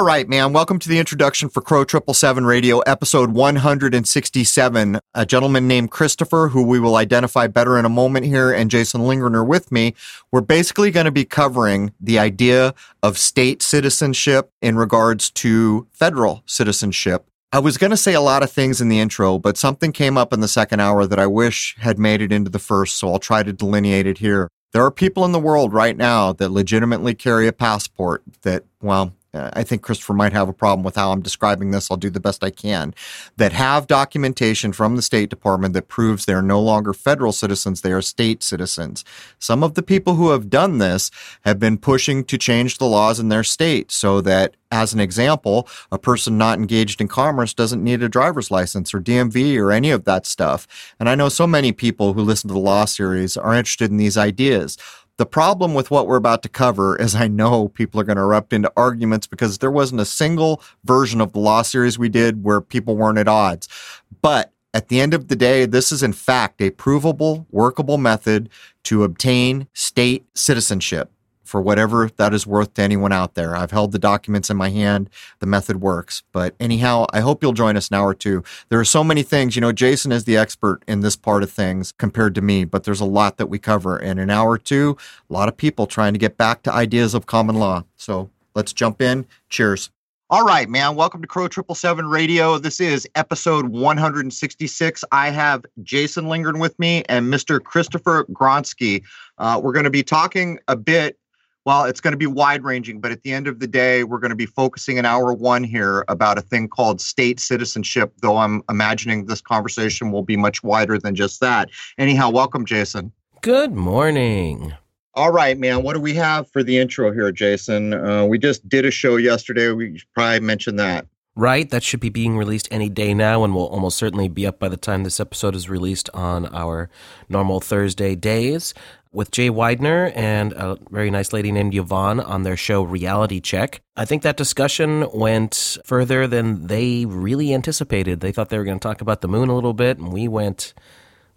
All right, man. Welcome to the introduction for Crow Triple Seven Radio, episode 167. A gentleman named Christopher, who we will identify better in a moment here, and Jason Lingerner with me. We're basically going to be covering the idea of state citizenship in regards to federal citizenship. I was going to say a lot of things in the intro, but something came up in the second hour that I wish had made it into the first, so I'll try to delineate it here. There are people in the world right now that legitimately carry a passport that, well, Uh, I think Christopher might have a problem with how I'm describing this. I'll do the best I can. That have documentation from the State Department that proves they're no longer federal citizens, they are state citizens. Some of the people who have done this have been pushing to change the laws in their state so that, as an example, a person not engaged in commerce doesn't need a driver's license or DMV or any of that stuff. And I know so many people who listen to the law series are interested in these ideas. The problem with what we're about to cover is I know people are going to erupt into arguments because there wasn't a single version of the law series we did where people weren't at odds. But at the end of the day, this is in fact a provable, workable method to obtain state citizenship for whatever that is worth to anyone out there. I've held the documents in my hand. The method works. But anyhow, I hope you'll join us now or two. There are so many things. You know, Jason is the expert in this part of things compared to me, but there's a lot that we cover. In an hour or two, a lot of people trying to get back to ideas of common law. So let's jump in. Cheers. All right, man. Welcome to Crow Triple Seven Radio. This is episode 166. I have Jason Lingren with me and Mr. Christopher Gronsky. Uh, we're going to be talking a bit well, it's going to be wide ranging, but at the end of the day, we're going to be focusing in hour one here about a thing called state citizenship, though I'm imagining this conversation will be much wider than just that. Anyhow, welcome, Jason. Good morning. All right, man. What do we have for the intro here, Jason? Uh, we just did a show yesterday. We probably mentioned that. Right. That should be being released any day now and will almost certainly be up by the time this episode is released on our normal Thursday days with Jay Weidner and a very nice lady named Yvonne on their show Reality Check. I think that discussion went further than they really anticipated. They thought they were going to talk about the moon a little bit, and we went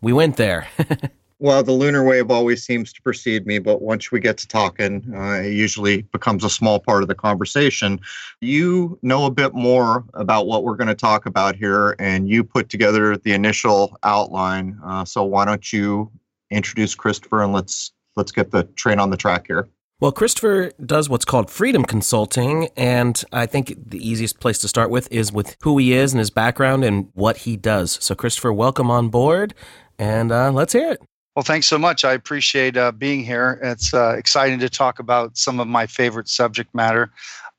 we went there. well, the lunar wave always seems to precede me, but once we get to talking, uh, it usually becomes a small part of the conversation. You know a bit more about what we're going to talk about here, and you put together the initial outline. Uh, so why don't you introduce Christopher and let's let's get the train on the track here. Well, Christopher does what's called freedom consulting, and I think the easiest place to start with is with who he is and his background and what he does. So, Christopher, welcome on board, and uh, let's hear it. Well, thanks so much. I appreciate uh, being here. It's uh, exciting to talk about some of my favorite subject matter,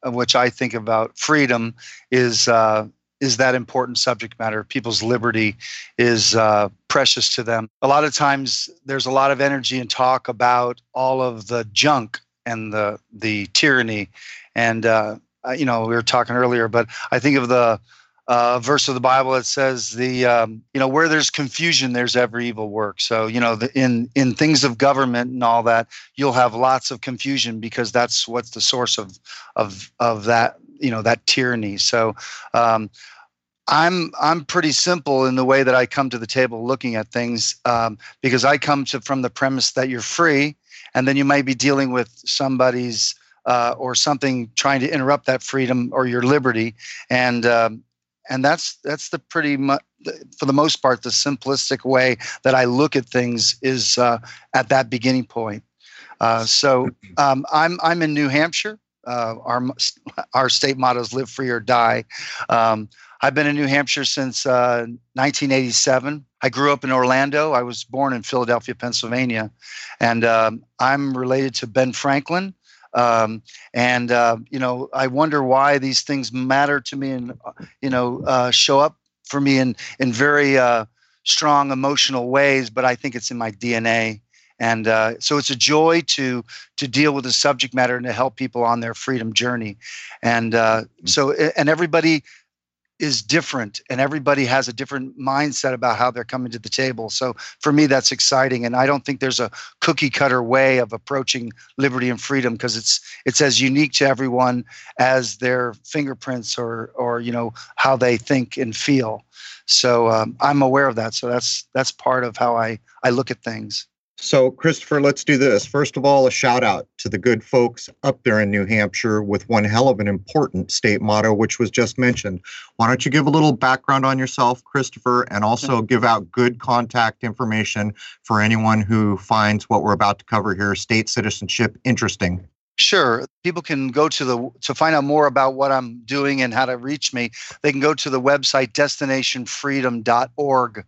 uh, which I think about freedom is uh, is that important subject matter. People's liberty is uh, precious to them. A lot of times, there's a lot of energy and talk about all of the junk and the the tyranny, and uh, you know we were talking earlier, but I think of the uh, verse of the Bible that says the um, you know where there's confusion, there's every evil work. So you know the, in in things of government and all that, you'll have lots of confusion because that's what's the source of of of that you know that tyranny. So um, I'm I'm pretty simple in the way that I come to the table looking at things um, because I come to from the premise that you're free, and then you might be dealing with somebody's uh, or something trying to interrupt that freedom or your liberty, and um, and that's that's the pretty much for the most part the simplistic way that I look at things is uh, at that beginning point. Uh, so um, I'm I'm in New Hampshire. Uh, our our state motto is "Live free or die." Um, I've been in New Hampshire since uh, 1987. I grew up in Orlando. I was born in Philadelphia, Pennsylvania, and um, I'm related to Ben Franklin. Um, and uh, you know, I wonder why these things matter to me, and uh, you know, uh, show up for me in in very uh, strong emotional ways. But I think it's in my DNA and uh, so it's a joy to to deal with the subject matter and to help people on their freedom journey and uh, mm. so and everybody is different and everybody has a different mindset about how they're coming to the table. So for me that's exciting and i don't think there's a cookie cutter way of approaching liberty and freedom because it's it's as unique to everyone as their fingerprints or or you know how they think and feel. So um, i'm aware of that so that's that's part of how i i look at things So, Christopher, let's do this. First of all, a shout out to the good folks up there in New Hampshire with one hell of an important state motto, which was just mentioned. Why don't you give a little background on yourself, Christopher, and also give out good contact information for anyone who finds what we're about to cover here, state citizenship, interesting? Sure. People can go to the to find out more about what I'm doing and how to reach me. They can go to the website destinationfreedom.org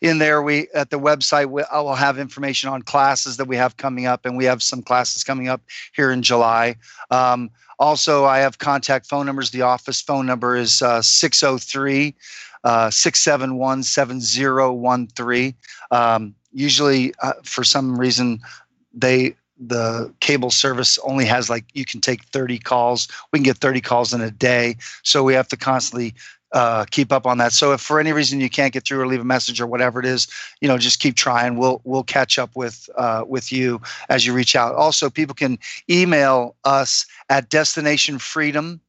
in there we at the website we, I will have information on classes that we have coming up, and we have some classes coming up here in July. Um, also, I have contact phone numbers. The office phone number is uh, 603 uh, 671 7013. Um, usually, uh, for some reason, they the cable service only has like you can take 30 calls we can get 30 calls in a day so we have to constantly uh, keep up on that. So if for any reason you can't get through or leave a message or whatever it is, you know, just keep trying. We'll we'll catch up with uh, with you as you reach out. Also, people can email us at destinationfreedom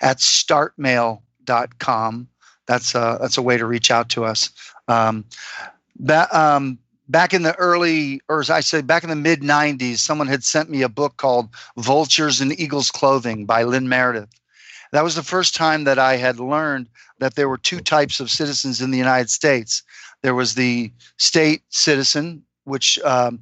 at startmail.com. That's a, that's a way to reach out to us. Um, that, um, back in the early, or as I say, back in the mid 90s, someone had sent me a book called Vultures in Eagles Clothing by Lynn Meredith. That was the first time that I had learned that there were two types of citizens in the United States. There was the state citizen, which um,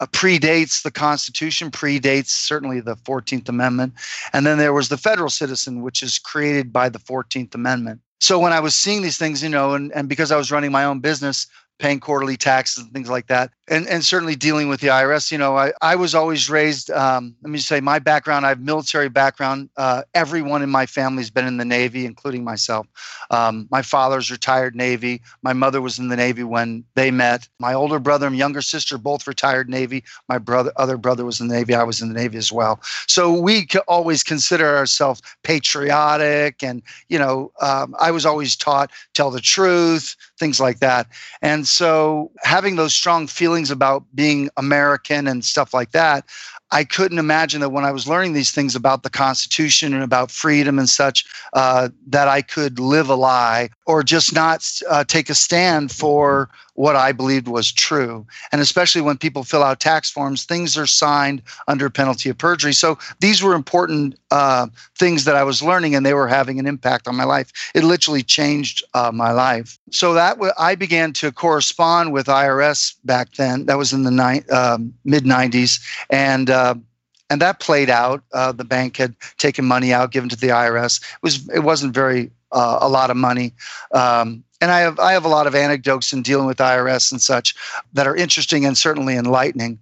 uh, predates the Constitution, predates certainly the 14th Amendment. And then there was the federal citizen, which is created by the 14th Amendment. So when I was seeing these things, you know, and, and because I was running my own business, paying quarterly taxes and things like that and and certainly dealing with the irs you know i, I was always raised um, let me say my background i have military background uh, everyone in my family has been in the navy including myself. Um, my father's retired navy. My mother was in the navy when they met. My older brother and younger sister both retired navy. My brother other brother was in the navy. I was in the navy as well. So we always consider ourselves patriotic and you know um, i was always taught tell the truth things like that. And so having those strong feelings about being American and stuff like that, I couldn't imagine that when I was learning these things about the Constitution and about freedom and such, uh, that I could live a lie or just not uh, take a stand for what I believed was true. And especially when people fill out tax forms, things are signed under penalty of perjury. So these were important uh, things that I was learning, and they were having an impact on my life. It literally changed uh, my life. So that w- I began to correspond with IRS back then. That was in the ni- um, mid 90s, and uh, and that played out. Uh, the bank had taken money out, given to the IRS. It was it wasn't very uh, a lot of money. Um, and I have I have a lot of anecdotes in dealing with IRS and such that are interesting and certainly enlightening.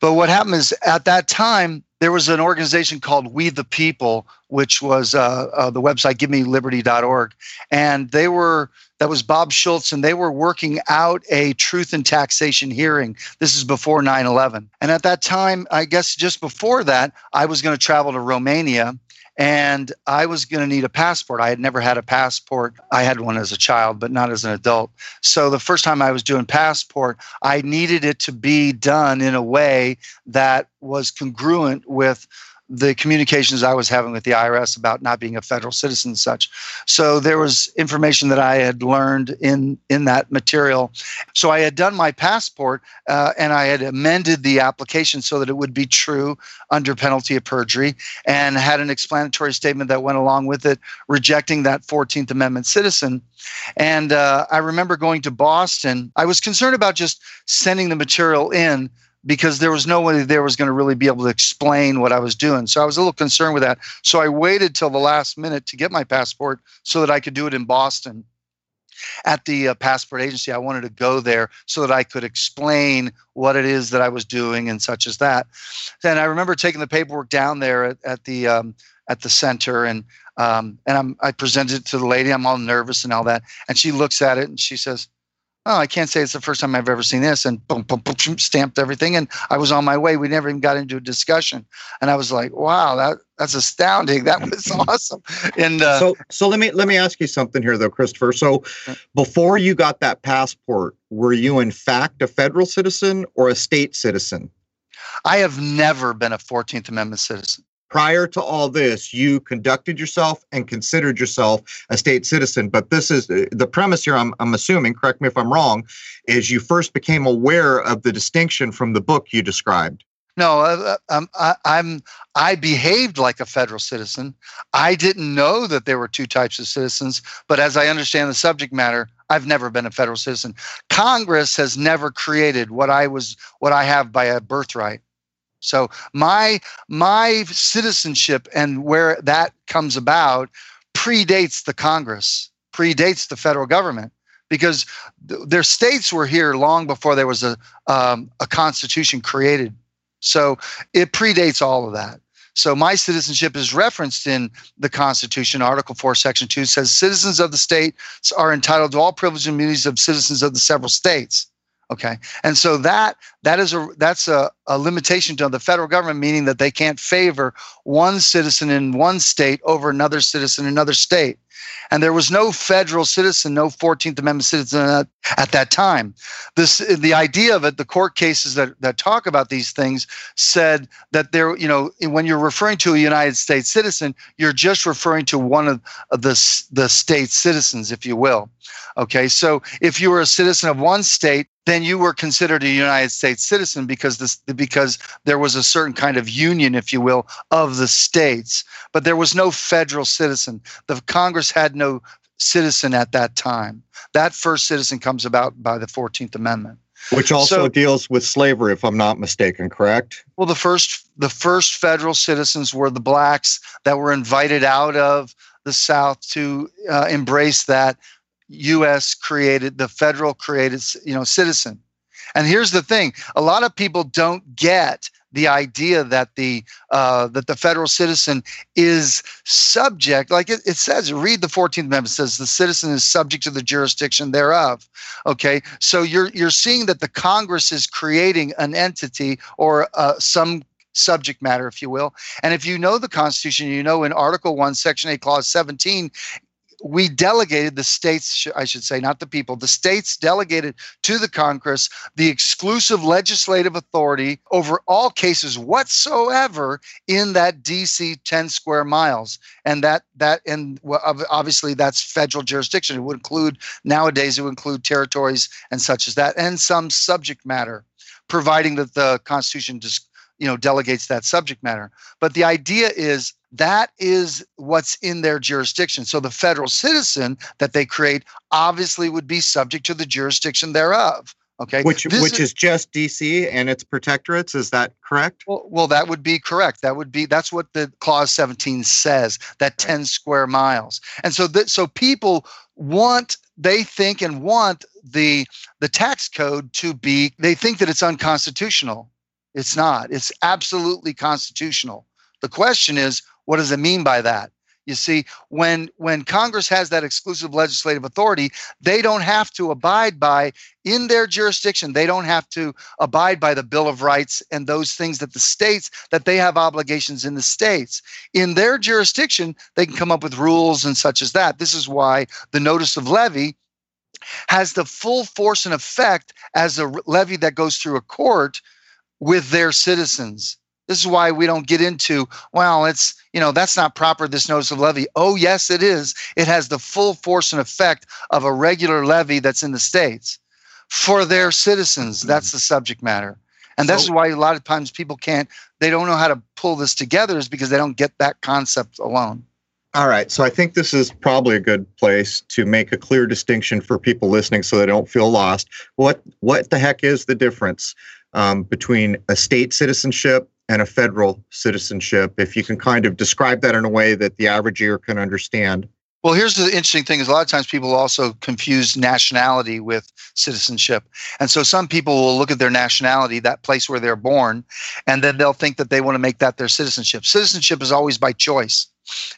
But what happened is at that time there was an organization called We the People, which was uh, uh, the website GiveMeLiberty.org, and they were that was Bob Schulz, and they were working out a truth and taxation hearing. This is before 9/11, and at that time, I guess just before that, I was going to travel to Romania and I was going to need a passport. I had never had a passport. I had one as a child, but not as an adult. So the first time I was doing passport, I needed it to be done in a way that was congruent with the communications I was having with the IRS about not being a federal citizen and such. So there was information that I had learned in in that material. So I had done my passport uh, and I had amended the application so that it would be true under penalty of perjury and had an explanatory statement that went along with it rejecting that 14th Amendment citizen. And uh, I remember going to Boston. I was concerned about just sending the material in because there was no one there was going to really be able to explain what I was doing. So I was a little concerned with that. So I waited till the last minute to get my passport so that I could do it in Boston at the uh, passport agency. I wanted to go there so that I could explain what it is that I was doing and such as that. And I remember taking the paperwork down there at, at the um, at the center and um, and I'm, I presented it to the lady. I'm all nervous and all that, and she looks at it and she says, oh, I can't say it's the first time I've ever seen this, and boom, boom, boom, stamped everything, and I was on my way. We never even got into a discussion, and I was like, wow, that that's astounding. That was awesome. And uh, so, so let me let me ask you something here, though, Christopher. So, before you got that passport, were you in fact a federal citizen or a state citizen? I have never been a Fourteenth Amendment citizen. Prior to all this, you conducted yourself and considered yourself a state citizen. But this is the premise here, I'm, I'm assuming, correct me if I'm wrong, is you first became aware of the distinction from the book you described. No, uh, uh um, I, I'm. I behaved like a federal citizen. I didn't know that there were two types of citizens, but as I understand the subject matter, I've never been a federal citizen. Congress has never created what I was, what I have by a birthright. So my my citizenship and where that comes about predates the Congress, predates the federal government, because th- their states were here long before there was a um, a constitution created. So it predates all of that. So my citizenship is referenced in the Constitution. Article 4, Section 2 says citizens of the state are entitled to all privileges and immunities of citizens of the several states. Okay. And so that that is a that's a, a limitation to the federal government, meaning that they can't favor one citizen in one state over another citizen in another state. And there was no federal citizen, no 14th Amendment citizen at, at, that time. This, the idea of it, the court cases that, that talk about these things said that there, you know, when you're referring to a United States citizen, you're just referring to one of the, the state's citizens, if you will. Okay, so if you were a citizen of one state, then you were considered a United States citizen because this because there was a certain kind of union, if you will, of the states. But there was no federal citizen. The Congress had no citizen at that time. That first citizen comes about by the 14th Amendment. Which also so, deals with slavery, if I'm not mistaken, correct? Well, the first the first federal citizens were the blacks that were invited out of the South to uh, embrace that U.S. created, the federal created, you know, citizen. And here's the thing: a lot of people don't get the idea that the uh, that the federal citizen is subject, like it, it says, read the 14th Amendment says the citizen is subject to the jurisdiction thereof. Okay, so you're you're seeing that the Congress is creating an entity or uh, some subject matter, if you will. And if you know the Constitution, you know in Article 1, Section 8, Clause 17, we delegated the states, I should say, not the people, the states delegated to the Congress the exclusive legislative authority over all cases whatsoever in that DC 10 square miles. And that, that, and obviously that's federal jurisdiction. It would include, nowadays, it would include territories and such as that, and some subject matter, providing that the Constitution just, you know, delegates that subject matter. But the idea is that is what's in their jurisdiction. So the federal citizen that they create obviously would be subject to the jurisdiction thereof. Okay. Which this which is, is, just DC and its protectorates. Is that correct? Well, well, that would be correct. That would be that's what the clause 17 says, that 10 square miles. And so that so people want they think and want the the tax code to be they think that it's unconstitutional. It's not. It's absolutely constitutional. The question is, what does it mean by that? You see, when when Congress has that exclusive legislative authority, they don't have to abide by in their jurisdiction. They don't have to abide by the Bill of Rights and those things that the states that they have obligations in the states. In their jurisdiction, they can come up with rules and such as that. This is why the notice of levy has the full force and effect as a levy that goes through a court with their citizens. This is why we don't get into, well, it's, you know, that's not proper, this notice of levy. Oh, yes, it is. It has the full force and effect of a regular levy that's in the States for their citizens. Hmm. That's the subject matter. And so, that's why a lot of times people can't, they don't know how to pull this together, is because they don't get that concept alone. All right. So I think this is probably a good place to make a clear distinction for people listening so they don't feel lost. What what the heck is the difference um, between a state citizenship and a federal citizenship, if you can kind of describe that in a way that the average ear can understand. Well, here's the interesting thing is a lot of times people also confuse nationality with citizenship. And so some people will look at their nationality, that place where they're born, and then they'll think that they want to make that their citizenship. Citizenship is always by choice.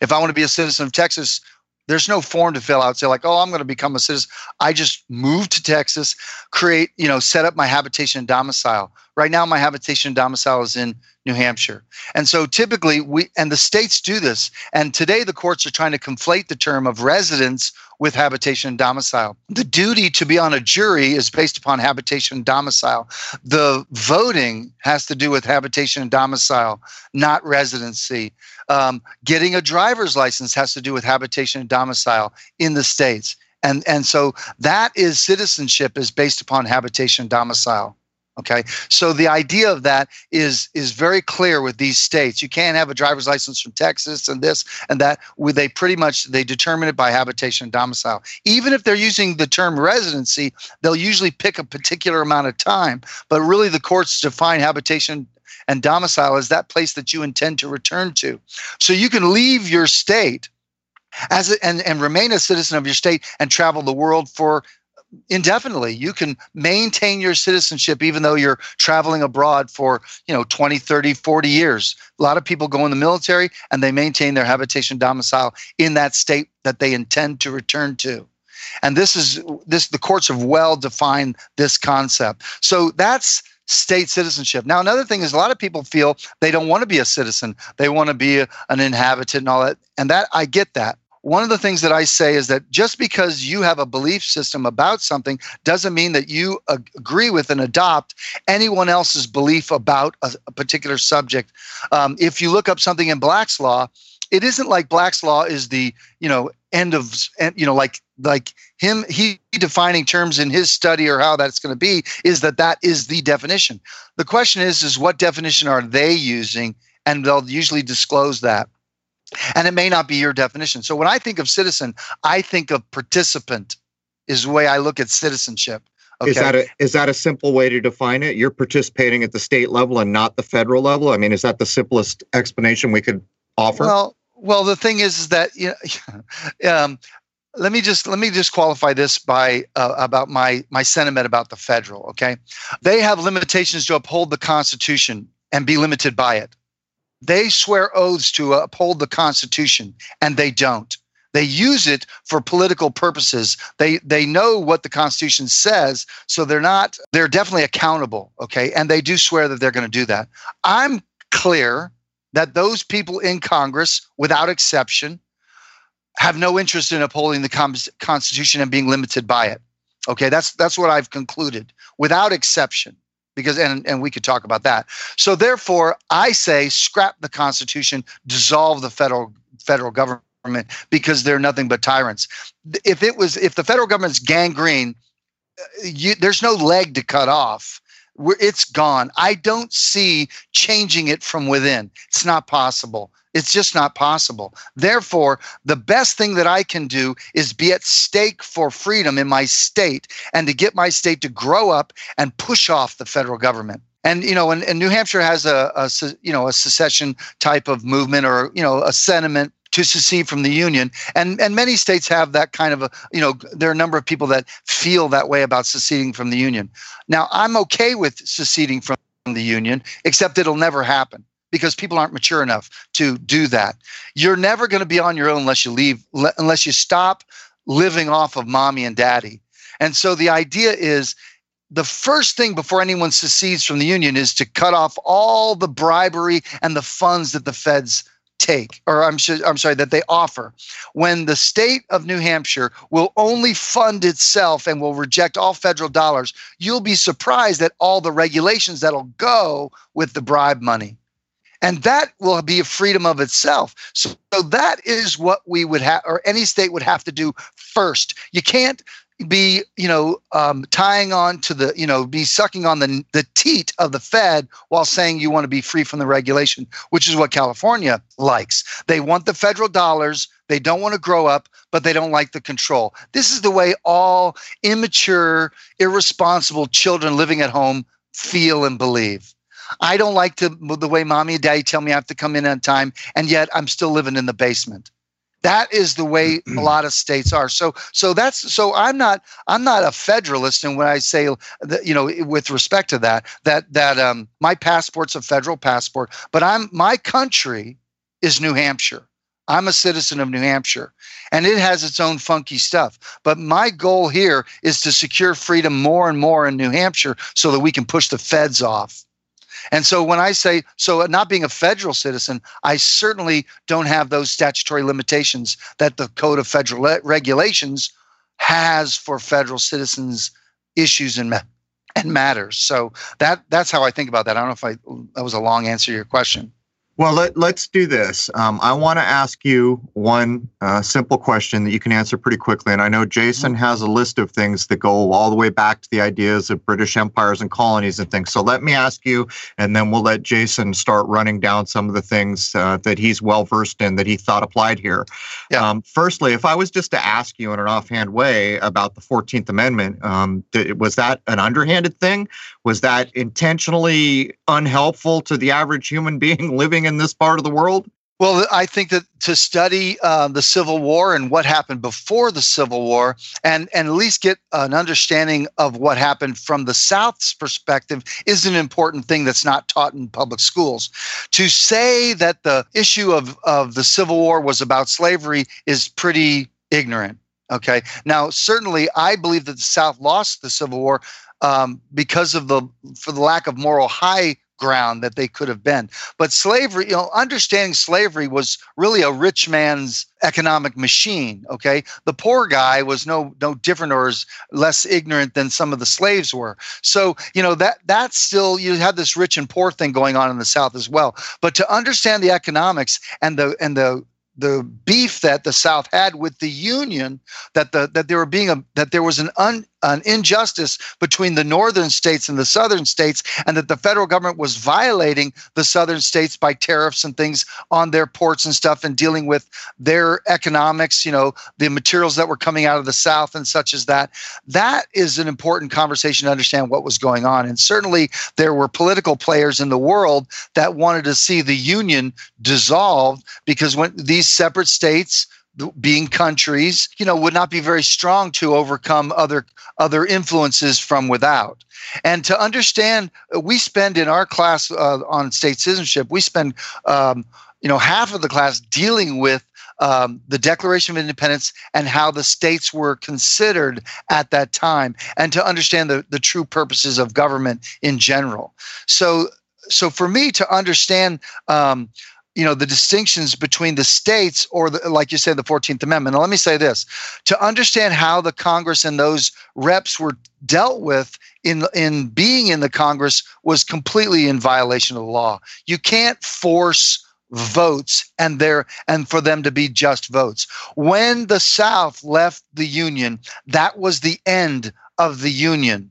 If I want to be a citizen of Texas, there's no form to fill out. Say like, oh, I'm going to become a citizen. I just move to Texas, create, you know, set up my habitation and domicile. Right now, my habitation and domicile is in New Hampshire. And so typically we and the states do this. And today the courts are trying to conflate the term of residence with habitation and domicile. The duty to be on a jury is based upon habitation and domicile. The voting has to do with habitation and domicile, not residency. Um, getting a driver's license has to do with habitation and domicile in the states. And, and so that is citizenship is based upon habitation and domicile. Okay, so the idea of that is is very clear with these states. You can't have a driver's license from Texas and this and that. With they pretty much they determine it by habitation and domicile. Even if they're using the term residency, they'll usually pick a particular amount of time. But really, the courts define habitation and domicile is that place that you intend to return to. So you can leave your state as a, and and remain a citizen of your state and travel the world for indefinitely. You can maintain your citizenship even though you're traveling abroad for you know 20 30 40 years. A lot of people go in the military and they maintain their habitation domicile in that state that they intend to return to. And this is this the courts have well defined this concept. So that's state citizenship. Now another thing is a lot of people feel they don't want to be a citizen. They want to be an inhabitant and all that and that i get that. One of the things that I say is that just because you have a belief system about something doesn't mean that you agree with and adopt anyone else's belief about a, a particular subject. Um, if you look up something in Black's law, it isn't like Black's law is the you know end of you know like like him he defining terms in his study or how that's going to be is that that is the definition. The question is is what definition are they using, and they'll usually disclose that and it may not be your definition. So when I think of citizen, I think of participant is the way I look at citizenship. Okay. Is that a is that a simple way to define it? You're participating at the state level and not the federal level. I mean, is that the simplest explanation we could offer? Well, well, the thing is, is that you know, um, let me just let me just qualify this by uh, about my my sentiment about the federal. Okay, they have limitations to uphold the Constitution and be limited by it. They swear oaths to uphold the Constitution, and they don't. They use it for political purposes. They they know what the Constitution says, so they're not. They're definitely accountable. Okay, and they do swear that they're going to do that. I'm clear that those people in Congress, without exception, have no interest in upholding the Constitution and being limited by it. Okay, that's that's what I've concluded, without exception because and, and we could talk about that so therefore i say scrap the constitution dissolve the federal federal government because they're nothing but tyrants if it was if the federal government's gangrene uh, you, there's no leg to cut off it's gone i don't see changing it from within it's not possible it's just not possible. Therefore, the best thing that I can do is be at stake for freedom in my state and to get my state to grow up and push off the federal government. And you know, and, and New Hampshire has a, a you know a secession type of movement or you know a sentiment to secede from the union and and many states have that kind of a you know there are a number of people that feel that way about seceding from the union now i'm okay with seceding from the union except it'll never happen because people aren't mature enough to do that. You're never going to be on your own unless you leave, unless you stop living off of mommy and daddy. And so the idea is the first thing before anyone secedes from the union is to cut off all the bribery and the funds that the feds take or I'm, I'm sorry that they offer when the state of new hampshire will only fund itself and will reject all federal dollars you'll be surprised at all the regulations that'll go with the bribe money and that will be a freedom of itself. So, so that is what we would have, or any state would have to do first. You can't be you know um, tying on to the you know be sucking on the the teat of the Fed while saying you want to be free from the regulation, which is what California likes. They want the federal dollars. They don't want to grow up, but they don't like the control. This is the way all immature, irresponsible children living at home feel and believe. I don't like to the way mommy and daddy tell me I have to come in on time, and yet I'm still living in the basement. That is the way a lot of states are. So, so that's so I'm not I'm not a federalist, and when I say that, you know, with respect to that, that that um, my passport's a federal passport, but I'm my country is New Hampshire. I'm a citizen of New Hampshire and it has its own funky stuff. But my goal here is to secure freedom more and more in New Hampshire so that we can push the feds off. And so when I say, so not being a federal citizen, I certainly don't have those statutory limitations that the Code of Federal Regulations has for federal citizens issues and, and matters. So that that's how I think about that. I don't know if I that was a long answer to your question. Well, let, us do this. Um, I want to ask you one uh, simple question that you can answer pretty quickly. And I know Jason has a list of things that go all the way back to the ideas of British empires and colonies and things. So let me ask you, and then we'll let Jason start running down some of the things uh, that he's well versed in that he thought applied here. Yeah. Um, firstly, if I was just to ask you in an offhand way about the 14th Amendment, um, was that an underhanded thing? Was that intentionally unhelpful to the average human being living? in this part of the world? Well, I think that to study uh, the Civil War and what happened before the Civil War, and and at least get an understanding of what happened from the South's perspective, is an important thing that's not taught in public schools. To say that the issue of of the Civil War was about slavery is pretty ignorant. Okay. Now, certainly, I believe that the South lost the Civil War um, because of the for the lack of moral high ground that they could have been. But slavery, you know, understanding slavery was really a rich man's economic machine. Okay, the poor guy was no no different or less ignorant than some of the slaves were. So you know that that's still you have this rich and poor thing going on in the South as well. But to understand the economics and the and the the beef that the South had with the Union, that the that there were being a that there was an un, an injustice between the northern states and the southern states, and that the federal government was violating the southern states by tariffs and things on their ports and stuff, and dealing with their economics, you know, the materials that were coming out of the South and such as that. That is an important conversation to understand what was going on. And certainly there were political players in the world that wanted to see the Union dissolved because when these separate states being countries, you know, would not be very strong to overcome other other influences from without. And to understand, we spend in our class uh, on state citizenship, we spend, um, you know, half of the class dealing with um, the Declaration of Independence and how the states were considered at that time, and to understand the, the true purposes of government in general. So, so for me to understand um, you know the distinctions between the states or the, like you said the 14th amendment. Now let me say this. To understand how the congress and those reps were dealt with in in being in the congress was completely in violation of the law. You can't force votes and there and for them to be just votes. When the south left the union that was the end of the union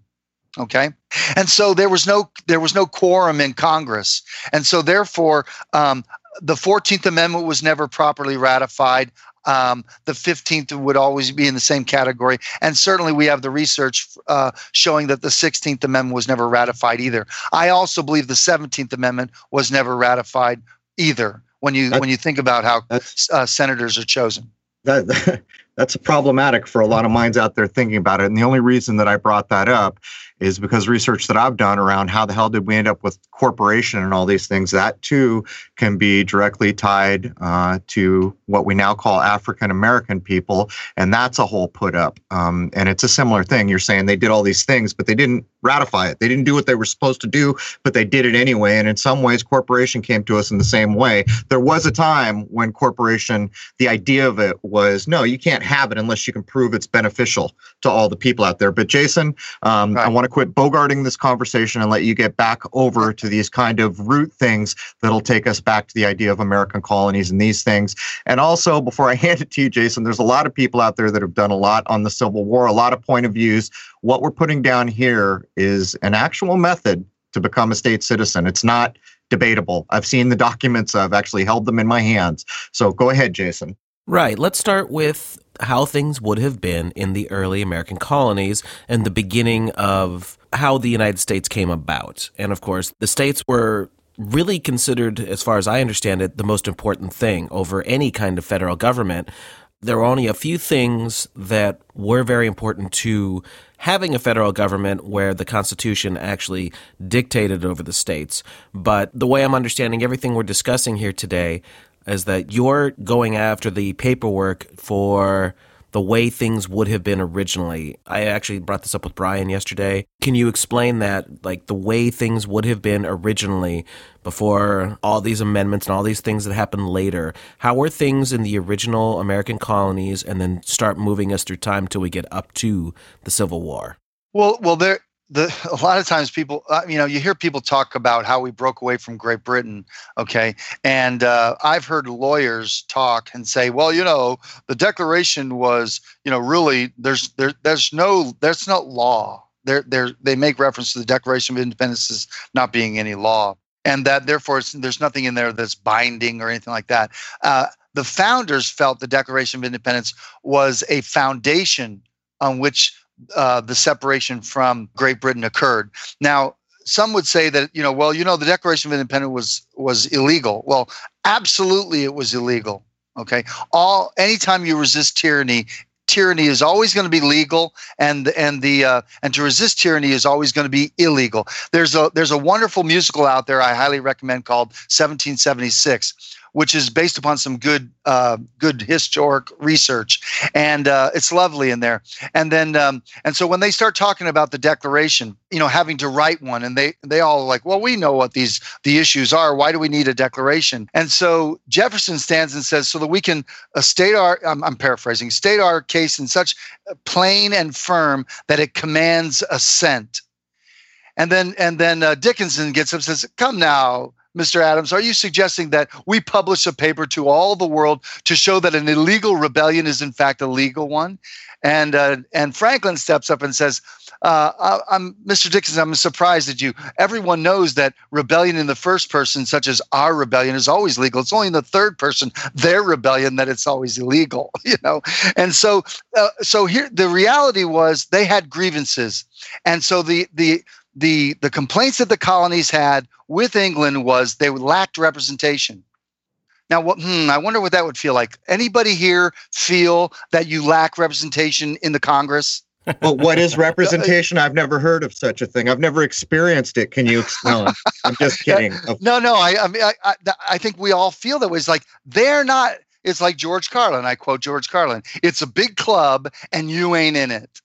okay? And so there was no there was no quorum in congress. And so therefore um, the 14th Amendment was never properly ratified. Um, the 15th would always be in the same category. And certainly we have the research uh, showing that the 16th Amendment was never ratified either. I also believe the 17th Amendment was never ratified either when you, when you think about how uh, senators are chosen. That, that's problematic for a lot of minds out there thinking about it. And the only reason that I brought that up is because research that I've done around how the hell did we end up with corporation and all these things, that too can be directly tied uh, to what we now call African American people. And that's a whole put up. Um, and it's a similar thing. You're saying they did all these things, but they didn't ratify it. They didn't do what they were supposed to do, but they did it anyway. And in some ways, corporation came to us in the same way. There was a time when corporation, the idea of it was no, you can't have it unless you can prove it's beneficial to all the people out there. But Jason, um, right. I want to quit bogarting this conversation and let you get back over to these kind of root things that'll take us back to the idea of American colonies and these things. And also, before I hand it to you, Jason, there's a lot of people out there that have done a lot on the Civil War, a lot of point of views. What we're putting down here is an actual method to become a state citizen. It's not debatable. I've seen the documents, I've actually held them in my hands. So go ahead, Jason. Right. Let's start with how things would have been in the early American colonies and the beginning of how the United States came about. And of course, the states were really considered, as far as I understand it, the most important thing over any kind of federal government. There were only a few things that were very important to having a federal government where the Constitution actually dictated over the states. But the way I'm understanding everything we're discussing here today, is that you're going after the paperwork for the way things would have been originally. I actually brought this up with Brian yesterday. Can you explain that, like the way things would have been originally before all these amendments and all these things that happened later? How were things in the original American colonies and then start moving us through time till we get up to the Civil War? Well, well, there the a lot of times people uh, you know you hear people talk about how we broke away from great britain okay? And uh, i've heard lawyers talk and say well you know the declaration was you know really there's there, there's no there's no law. There there they make reference to the declaration of independence as not being any law and that therefore there's nothing in there that's binding or anything like that. Uh, the founders felt the declaration of independence was a foundation on which uh, the separation from Great Britain occurred. Now, some would say that you know, well, you know, the Declaration of Independence was was illegal. Well, absolutely, it was illegal. Okay, all anytime you resist tyranny, tyranny is always going to be legal, and and the uh, and to resist tyranny is always going to be illegal. There's a there's a wonderful musical out there I highly recommend called 1776 which is based upon some good uh, good historic research, and uh, it's lovely in there. And then um, and so when they start talking about the Declaration, you know, having to write one, and they they all like, well, we know what these the issues are. Why do we need a declaration? And so Jefferson stands and says, so that we can uh, state our I'm, I'm paraphrasing state our case in such plain and firm that it commands assent. And then and then uh, Dickinson gets up and says, "Come now, Mr. Adams, are you suggesting that we publish a paper to all the world to show that an illegal rebellion is in fact a legal one? And uh, and Franklin steps up and says, uh, I'm Mr. Dickinson. I'm surprised at you. Everyone knows that rebellion in the first person, such as our rebellion, is always legal. It's only in the third person, their rebellion, that it's always illegal. You know, and so uh, so here the reality was they had grievances, and so the the the the complaints that the colonies had with England was they lacked representation. Now, what, hmm, I wonder what that would feel like. Anybody here feel that you lack representation in the Congress? well, what is representation? I've never heard of such a thing. I've never experienced it. Can you explain? I'm just kidding. No, no. I, I mean, I, I, I think we all feel that way. It's like they're not. It's like George Carlin. I quote George Carlin. It's a big club, and you ain't in it.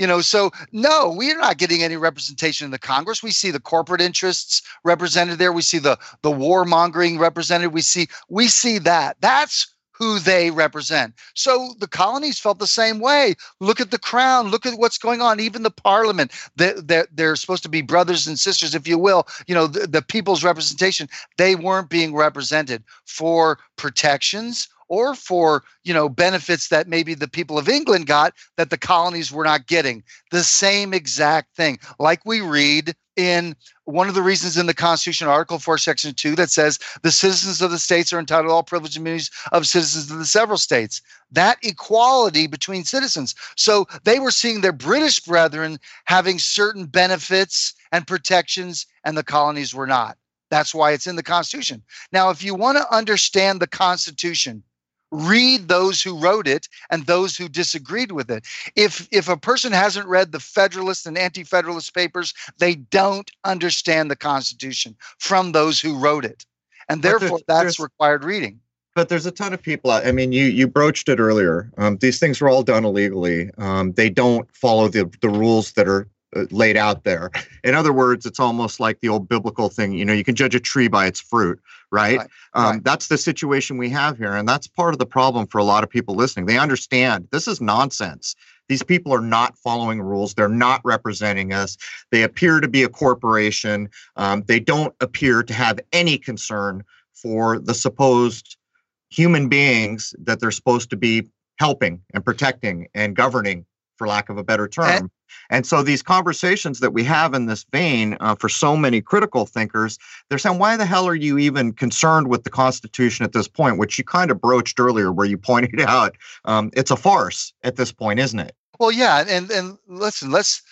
You know, so no, we're not getting any representation in the Congress. We see the corporate interests represented there. We see the the warmongering represented. We see we see that. That's who they represent. So the colonies felt the same way. Look at the crown. Look at what's going on. Even the parliament. They're, they're, they're supposed to be brothers and sisters, if you will. You know, the, the people's representation. They weren't being represented for protections or for you know benefits that maybe the people of England got that the colonies were not getting. The same exact thing, like we read in one of the reasons in the Constitution, Article 4, Section 2, that says the citizens of the states are entitled to all privileges and immunities of citizens of the several states. That equality between citizens. So they were seeing their British brethren having certain benefits and protections, and the colonies were not. That's why it's in the Constitution. Now, if you want to understand the Constitution, read those who wrote it and those who disagreed with it. If if a person hasn't read the Federalist and Anti-Federalist papers, they don't understand the Constitution from those who wrote it, and therefore there's, that's there's, required reading. But there's a ton of people. I mean, you you broached it earlier. Um, these things were all done illegally. Um, they don't follow the the rules that are laid out there. In other words, it's almost like the old biblical thing. You know, you can judge a tree by its fruit, right? right, um, right. That's the situation we have here. And that's part of the problem for a lot of people listening. They understand this is nonsense. These people are not following rules. They're not representing us. They appear to be a corporation. Um, they don't appear to have any concern for the supposed human beings that they're supposed to be helping and protecting and governing, for lack of a better term. And- and so these conversations that we have in this vein uh, for so many critical thinkers, they're saying, why the hell are you even concerned with the Constitution at this point? Which you kind of broached earlier, where you pointed out um, it's a farce at this point, isn't it? Well, yeah, and and listen, let's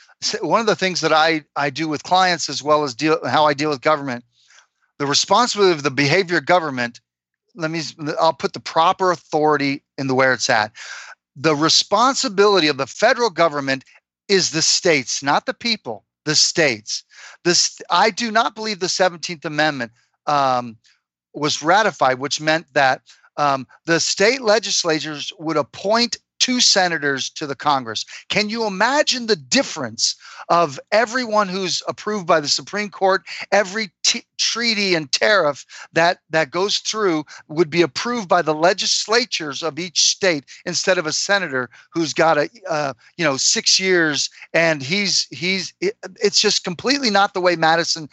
one of the things that I I do with clients as well as deal how I deal with government, the responsibility of the behavior of government. Let me I'll put the proper authority in the where it's at the responsibility of the federal government is the states, not the people, the states. This I do not believe the 17th Amendment um, was ratified, which meant that um, the state legislatures would appoint two senators to the Congress. Can you imagine the difference of everyone who's approved by the Supreme Court, every t- treaty and tariff that that goes through would be approved by the legislatures of each state instead of a senator who's got a uh, you know six years and he's he's it, it's just completely not the way Madison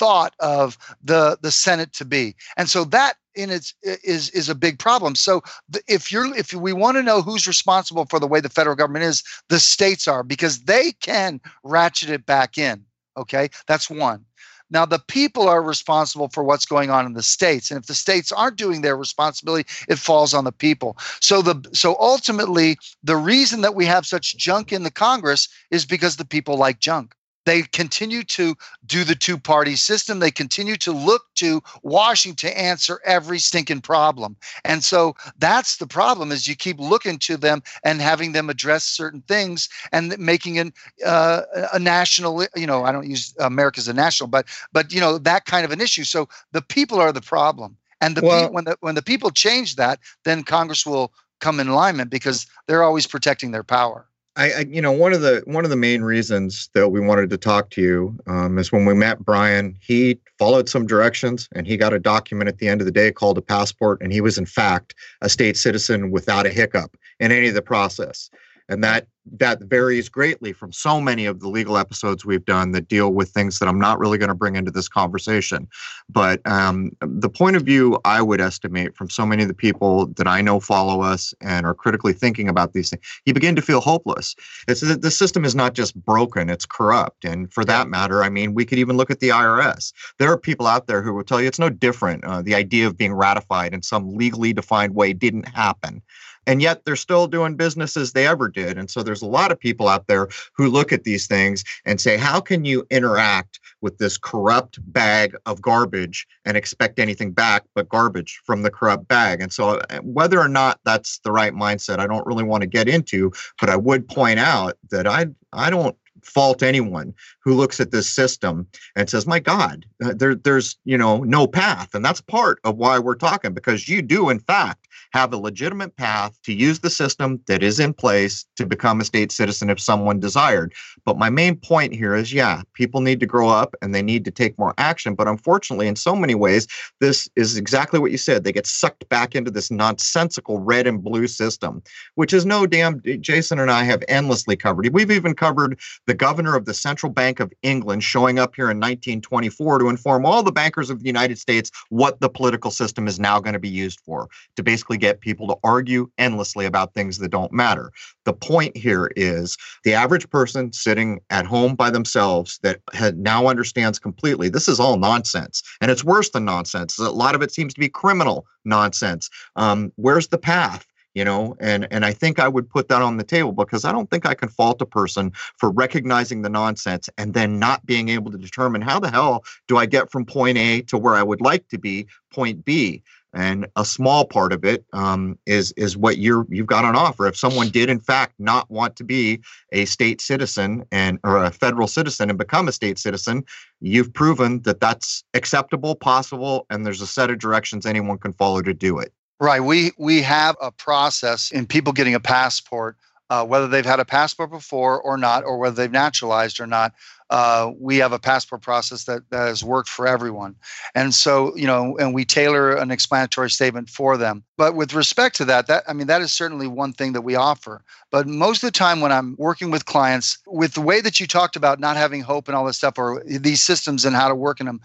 thought of the the Senate to be. And so that in its is is a big problem. So if you're if we want to know who's responsible for the way the federal government is, the states are because they can ratchet it back in. Okay, that's one. Now, the people are responsible for what's going on in the states. And if the states aren't doing their responsibility, it falls on the people. So the so ultimately, the reason that we have such junk in the Congress is because the people like junk they continue to do the two party system. They continue to look to Washington to answer every stinking problem. And so that's the problem is you keep looking to them and having them address certain things and making an, uh, a national, you know, I don't use America as a national, but, but, you know, that kind of an issue. So the people are the problem. And the well, pe- when the when the people change that, then Congress will come in alignment because they're always protecting their power. I, I, you know, one of the one of the main reasons that we wanted to talk to you um, is when we met Brian. He followed some directions, and he got a document at the end of the day called a passport, and he was in fact a state citizen without a hiccup in any of the process and that that varies greatly from so many of the legal episodes we've done that deal with things that I'm not really going to bring into this conversation. But um, the point of view I would estimate from so many of the people that I know follow us and are critically thinking about these things, you begin to feel hopeless. It's that the system is not just broken; it's corrupt. And for that matter, I mean, we could even look at the IRS. There are people out there who will tell you it's no different. Uh, the idea of being ratified in some legally defined way didn't happen and yet they're still doing business as they ever did. And so there's a lot of people out there who look at these things and say, how can you interact with this corrupt bag of garbage and expect anything back but garbage from the corrupt bag? And so uh, whether or not that's the right mindset, I don't really want to get into, but I would point out that I I don't fault anyone who looks at this system and says, "My God, uh, there, there's you know no path," and that's part of why we're talking because you do in fact have a legitimate path to use the system that is in place to become a state citizen if someone desired. But my main point here is, yeah, people need to grow up and they need to take more action. But unfortunately, in so many ways, this is exactly what you said. They get sucked back into this nonsensical red and blue system, which is no damn. Jason and I have endlessly covered. We've even covered the governor of the Central Bank of England showing up here in 1924 to inform all the bankers of the United States what the political system is now going to be used for to basically get people to argue endlessly about things that don't matter. The point here is the average person sitting at home by themselves that now understands completely this is all nonsense. And it's worse than nonsense. A lot of it seems to be criminal nonsense. Um, where's the path? You know and and i think i would put that on the table because i don't think i can fault a person for recognizing the nonsense and then not being able to determine how the hell do i get from point a to where i would like to be point b and a small part of it um, is is what you're you've got on offer. If someone did in fact not want to be a state citizen and or a federal citizen and become a state citizen, you've proven that that's acceptable, possible, and there's a set of directions anyone can follow to do it. Right. We we have a process in people getting a passport, uh, whether they've had a passport before or not, or whether they've naturalized or not. Uh, we have a passport process that, that has worked for everyone. And so, you know, and we tailor an explanatory statement for them. But with respect to that, that I mean, that is certainly one thing that we offer. But most of the time when I'm working with clients, with the way that you talked about not having hope and all this stuff, or these systems and how to work in them,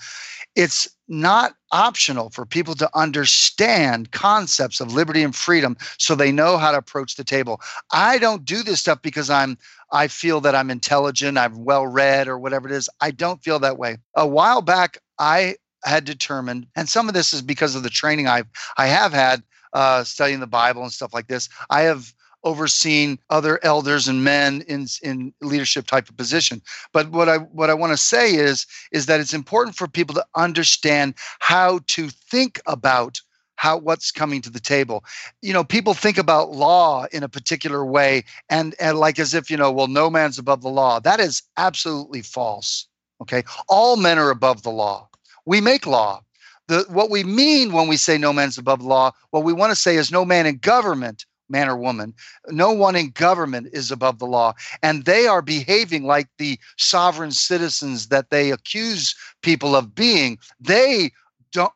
it's not optional for people to understand concepts of liberty and freedom so they know how to approach the table. I don't do this stuff because I'm I feel that I'm intelligent, I'm well read or whatever it is. I don't feel that way. A while back I had determined and some of this is because of the training I I have had uh, studying the Bible and stuff like this. I have overseen other elders and men in in leadership type of position. But what I what I want to say is is that it's important for people to understand how to think about how what's coming to the table. You know, people think about law in a particular way and and like as if, you know, well no man's above the law. That is absolutely false. Okay? All men are above the law. We make law. The, what we mean when we say no man's above the law, what we want to say is no man in government man or woman. No one in government is above the law. And they are behaving like the sovereign citizens that they accuse people of being. They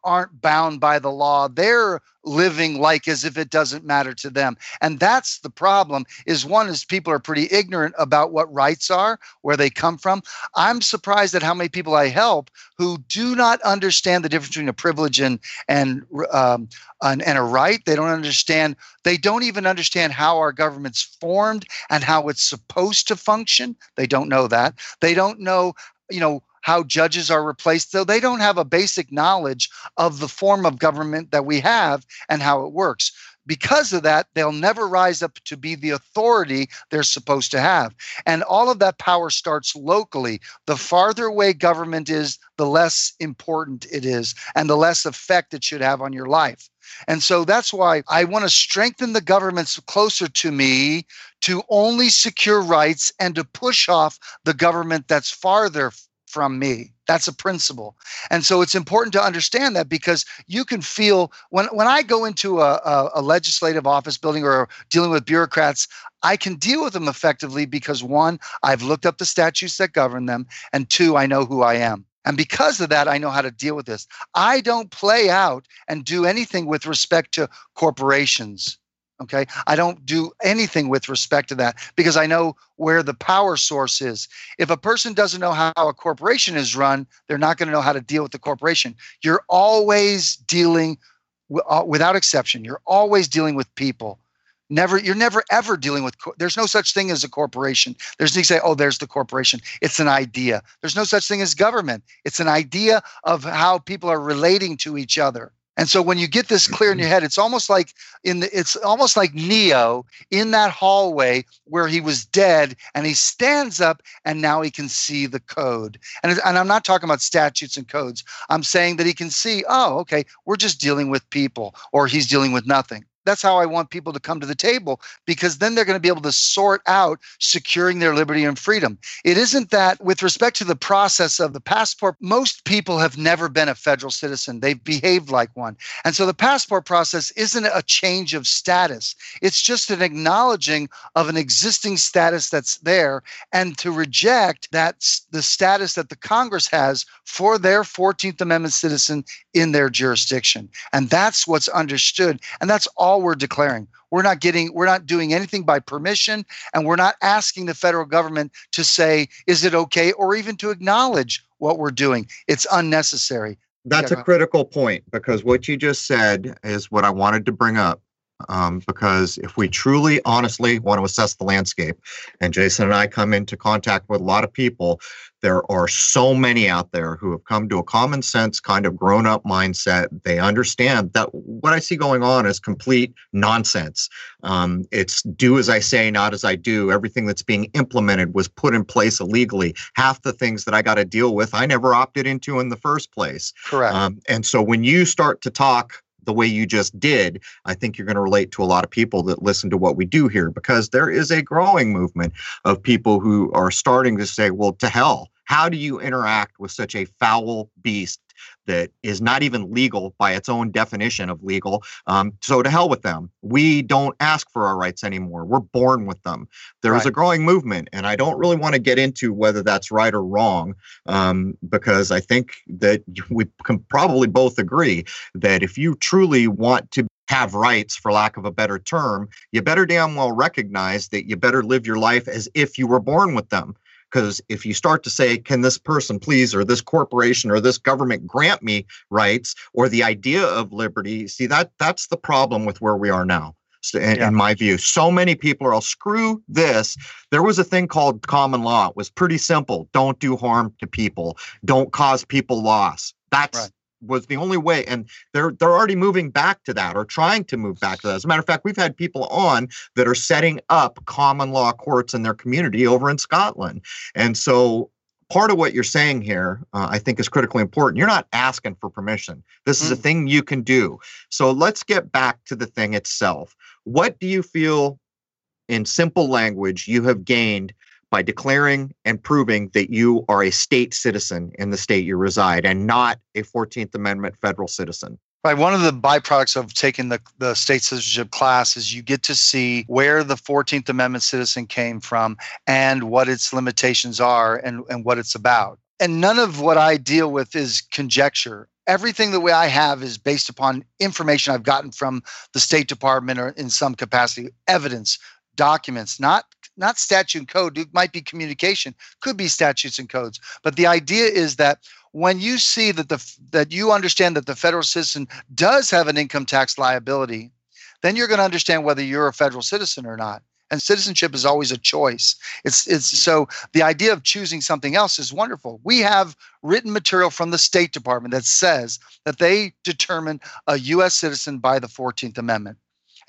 aren't bound by the law. They're living like as if it doesn't matter to them. And that's the problem is one is people are pretty ignorant about what rights are, where they come from. I'm surprised at how many people I help who do not understand the difference between a privilege and and um, and, and a right. They don't understand. They don't even understand how our government's formed and how it's supposed to function. They don't know that. They don't know you know how judges are replaced, so they don't have a basic knowledge of the form of government that we have and how it works. Because of that, they'll never rise up to be the authority they're supposed to have. And all of that power starts locally. The farther away government is, the less important it is, and the less effect it should have on your life. And so that's why I want to strengthen the governments closer to me to only secure rights and to push off the government that's farther from me. That's a principle. And so it's important to understand that because you can feel when, when I go into a, a, a, legislative office building or dealing with bureaucrats, I can deal with them effectively because one, I've looked up the statutes that govern them, and two, I know who I am. And because of that, I know how to deal with this. I don't play out and do anything with respect to corporations Okay. I don't do anything with respect to that because I know where the power source is. If a person doesn't know how a corporation is run, they're not going to know how to deal with the corporation. You're always dealing, uh, without exception, you're always dealing with people. Never, you're never ever dealing with. There's no such thing as a corporation. There's you say, oh, there's the corporation. It's an idea. There's no such thing as government. It's an idea of how people are relating to each other. And so when you get this clear in your mm-hmm. head, it's almost like in the it's almost like Neo in that hallway where he was dead and he stands up and now he can see the code. And, and I'm not talking about statutes and codes. I'm saying that he can see, oh, okay, we're just dealing with people or he's dealing with nothing that's how I want people to come to the table because then they're going to be able to sort out securing their liberty and freedom. It isn't that, with respect to the process of the passport, most people have never been a federal citizen. They've behaved like one. And so the passport process isn't a change of status, it's just an acknowledging of an existing status that's there and to reject that the status that the Congress has for their 14th Amendment citizen in their jurisdiction. And that's what's understood. And that's all all we're declaring. We're not getting, we're not doing anything by permission, and we're not asking the federal government to say, is it okay, or even to acknowledge what we're doing. It's unnecessary. That's yeah. a critical point because what you just said is what I wanted to bring up. Um, because if we truly, honestly want to assess the landscape, and Jason and I come into contact with a lot of people, there are so many out there who have come to a common sense kind of grown up mindset. They understand that what I see going on is complete nonsense. Um, it's do as I say, not as I do. Everything that's being implemented was put in place illegally. Half the things that I got to deal with, I never opted into in the first place. Correct. Um, and so when you start to talk the way you just did, I think you're going to relate to a lot of people that listen to what we do here because there is a growing movement of people who are starting to say, well, to hell. How do you interact with such a foul beast that is not even legal by its own definition of legal. Um, so to hell with them. We don't ask for our rights anymore. We're born with them. There right. is a growing movement, and I don't really want to get into whether that's right or wrong, um, because I think that we can probably both agree that if you truly want to have rights, for lack of a better term, you better damn well recognize that you better live your life as if you were born with them. Because if you start to say, can this person please, or this corporation or this government grant me rights, or the idea of liberty, see that that's the problem with where we are now. In, yeah. in, my view. So many people are, all screw this. There was a thing called common law. It was pretty simple. Don't do harm to people. Don't cause people loss. That's right was the only way and they're they're already moving back to that or trying to move back to that. As a matter of fact we've had people on that are setting up common law courts in their community over in scotland. And so part of what you're saying here uh, i think is critically important. You're not asking for permission. This is mm. a thing you can do. So let's get back to the thing itself. What do you feel in simple language you have gained by declaring and proving that you are a state citizen in the state you reside and not a 14th Amendment federal citizen. Right. One of the byproducts of taking the, the state citizenship class is you get to see where the 14th Amendment citizen came from and what its limitations are and, and what it's about. And none of what I deal with is conjecture. Everything the way I have is based upon information I've gotten from the State Department or in some capacity, evidence, documents, not not statute and code. It might be communication, could be statutes and codes. But the idea is that when you see that the that you understand that the federal citizen does have an income tax liability, then you're going to understand whether you're a federal citizen or not. And citizenship is always a choice. It's it's so the idea of choosing something else is wonderful. We have written material from the State Department that says that they determine a US citizen by the 14th Amendment.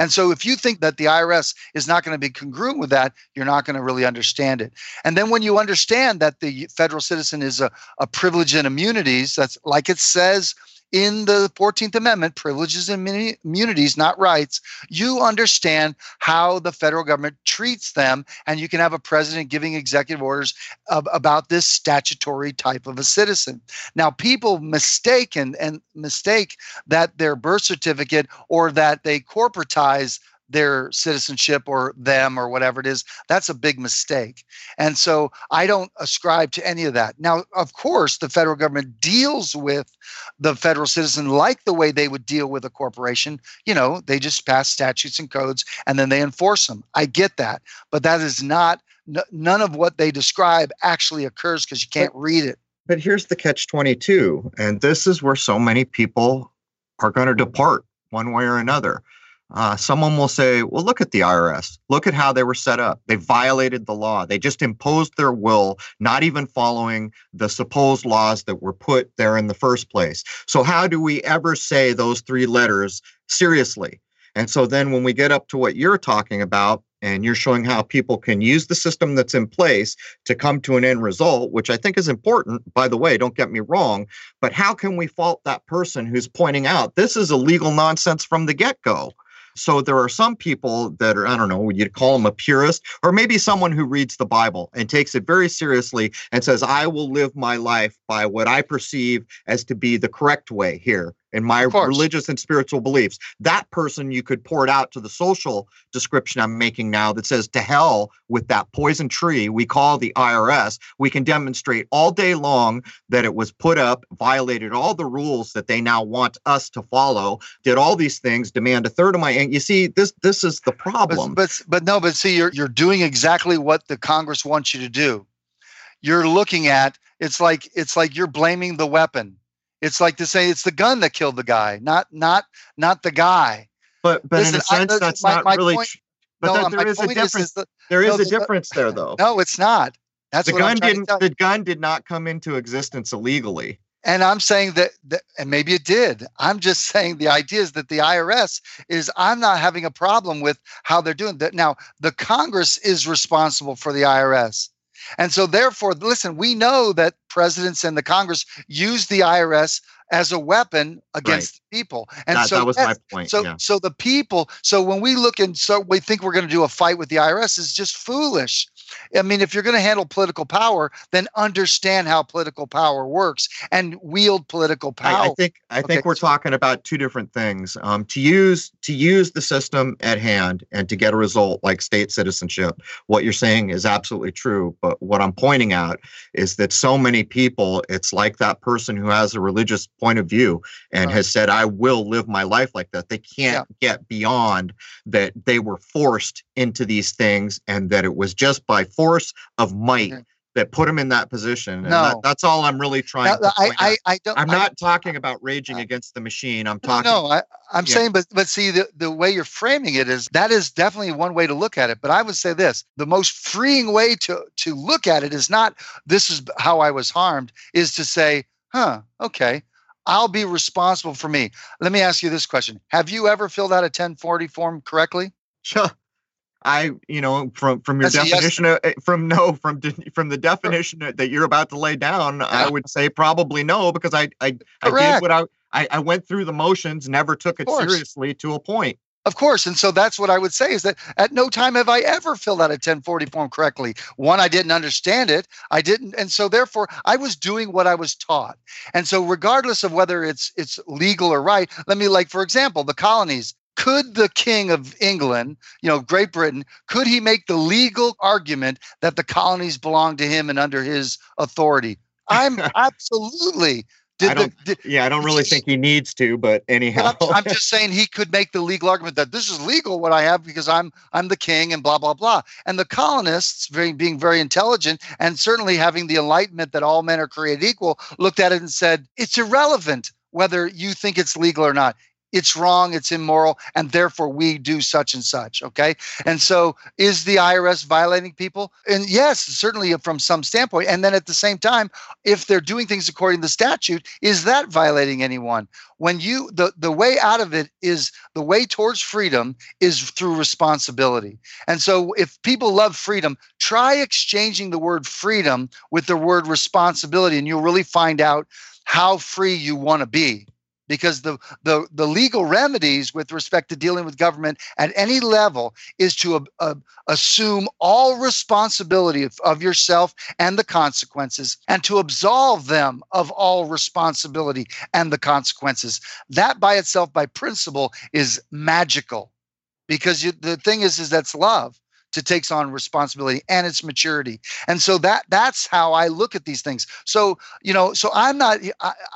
And so if you think that the IRS is not going to be congruent with that, you're not going to really understand it. And then when you understand that the federal citizen is a, a privilege and immunities, that's like it says in the 14th Amendment, privileges and immunities, not rights, you understand how the federal government treats them. And you can have a president giving executive orders about this statutory type of a citizen. Now, people mistake and, and mistake that their birth certificate or that they corporatize their citizenship or them or whatever it is that's a big mistake. And so i don't ascribe to any of that. Now of course the federal government deals with the federal citizen like the way they would deal with a corporation. You know they just pass statutes and codes and then they enforce them. I get that. But that is not none of what they describe actually occurs because you can't read it. but here's the catch 22 and this is where so many people are going to depart one way or another uh, someone will say, well, look at the IRS. Look at how they were set up. They violated the law. They just imposed their will, not even following the supposed laws that were put there in the first place. So, how do we ever say those three letters seriously? And so, then when we get up to what you're talking about, and you're showing how people can use the system that's in place to come to an end result, which I think is important, by the way, don't get me wrong. But how can we fault that person who's pointing out this is illegal nonsense from the get go? So there are some people that are, I don't know, you'd call them a purist, or maybe someone who reads the Bible and takes it very seriously and says, I will live my life by what I perceive as to be the correct way here in my religious and spiritual beliefs. That person you could pour it out to the social description I'm making now that says to hell with that poison tree we call the IRS. We can demonstrate all day long that it was put up, violated all the rules that they now want us to follow, did all these things, demand a third of my and you see this this is the problem. But but, but no, but see you're you're doing exactly what the Congress wants you to do. You're looking at it's like it's like you're blaming the weapon it's like to say it's the gun that killed the guy, not not not the guy. But but Listen, in a sense, I, that's my, not my really. Point, but no, there is a difference. Is the, there is no, a difference there, though. No, it's not. That's the gun didn't. The gun did not come into existence illegally. And I'm saying that, that, and maybe it did. I'm just saying the idea is that the IRS is, I'm not having a problem with how they're doing that. Now, the Congress is responsible for the IRS. And so, therefore, listen, we know that presidents and the Congress use the IRS as a weapon against right. people. And that, so that was my point. So, yeah. so the people. So when we look and so we think we're going to do a fight with the IRS is just foolish. I mean, if you're going to handle political power, then understand how political power works and wield political power. I, I think I think we're talking about two different things. Um, to use to use the system at hand and to get a result like state citizenship. What you're saying is absolutely true. But what I'm pointing out is that so many people, it's like that person who has a religious point of view and right. has said, "I will live my life like that." They can't yeah. get beyond that. They were forced into these things, and that it was just by force of might mm-hmm. that put him in that position. And no. That, that's all I'm really trying no, I, I, I, don't, I'm not I, talking about raging against the machine. I'm talking. No, I, am yeah. saying, but but see, the, the way you're framing it is that is definitely one way to look at it. But I would say this: the most freeing way to to look at it is not this is how I was harmed. Is to say, huh, okay. I'll be responsible for me. Let me ask you this question. Have you ever filled out a 1040 form correctly? Sure. I, you know, from from your That's definition, yes. of, eh, from no, from from the definition that you're about to lay down, yeah. I would say probably no because I I, I did what I, I I went through the motions, never took it seriously to a point. Of course. And so that's what I would say is that at no time have I ever filled out a 1040 form correctly. One, I didn't understand it. I didn't. And so therefore I was doing what I was taught. And so regardless of whether it's it's legal or right, let me like, for example, the colonies. Could the king of England, you know, Great Britain, could he make the legal argument that the colonies belong to him and under his authority? I'm absolutely did I don't, the, did, yeah, I don't really think he needs to, but anyhow, I'm, I'm, just saying he could make the legal argument that this is legal what I have because I'm I'm the king and blah blah blah. And the colonists, very, being very intelligent and certainly having the enlightenment that all men are created equal, looked at it and said it's irrelevant whether you think it's legal or not it's wrong, it's immoral, and therefore we do such and such. Okay. And so is the IRS violating people? And yes, certainly from some standpoint. And then at the same time, if they're doing things according to the statute, is that violating anyone? When you the, the way out of it is the way towards freedom is through responsibility. And so if people love freedom, try exchanging the word freedom with the word responsibility, and you'll really find out how free you want to be because the, the, the legal remedies with respect to dealing with government at any level is to uh, uh, assume all responsibility of, of yourself and the consequences and to absolve them of all responsibility and the consequences. That by itself, by principle, is magical because you, the thing is, is that's love to takes on responsibility and its maturity. And so that that's how i look at these things. So you know so i'm not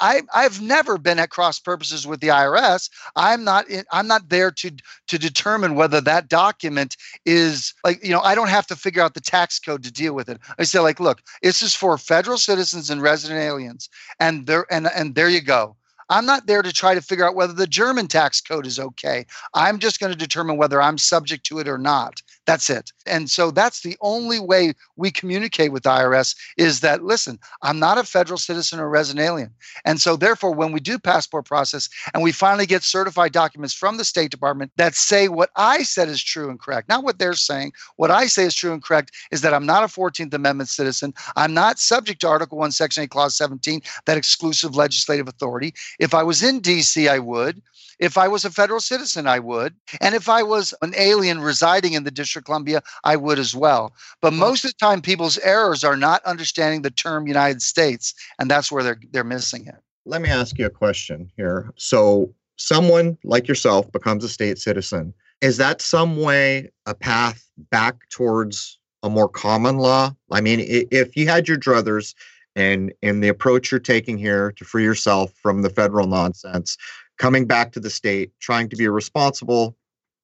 i, I have never been at cross purposes with the irs i'm not i'm not there to to determine whether that document is like you know i don't have to figure out the tax code to deal with it. I say like look this is for federal citizens and resident aliens and there and and there you go. I'm not there to try to figure out whether the German tax code is okay. I'm just going to determine whether I'm subject to it or not. That's it. And so that's the only way we communicate with IRS is that listen, I'm not a federal citizen or resident alien. And so therefore when we do passport process and we finally get certified documents from the State Department that say what I said is true and correct, not what they're saying, what I say is true and correct is that I'm not a 14th Amendment citizen. I'm not subject to Article 1 Section 8 Clause 17, that exclusive legislative authority. If I was in DC, I would. If I was a federal citizen, I would. And if I was an alien residing in the District of Columbia, I would as well. But most of the time, people's errors are not understanding the term United States, and that's where they're they're missing it. Let me ask you a question here. So someone like yourself becomes a state citizen. Is that some way a path back towards a more common law? I mean, if you had your druthers and and the approach you're taking here to free yourself from the federal nonsense coming back to the state trying to be a responsible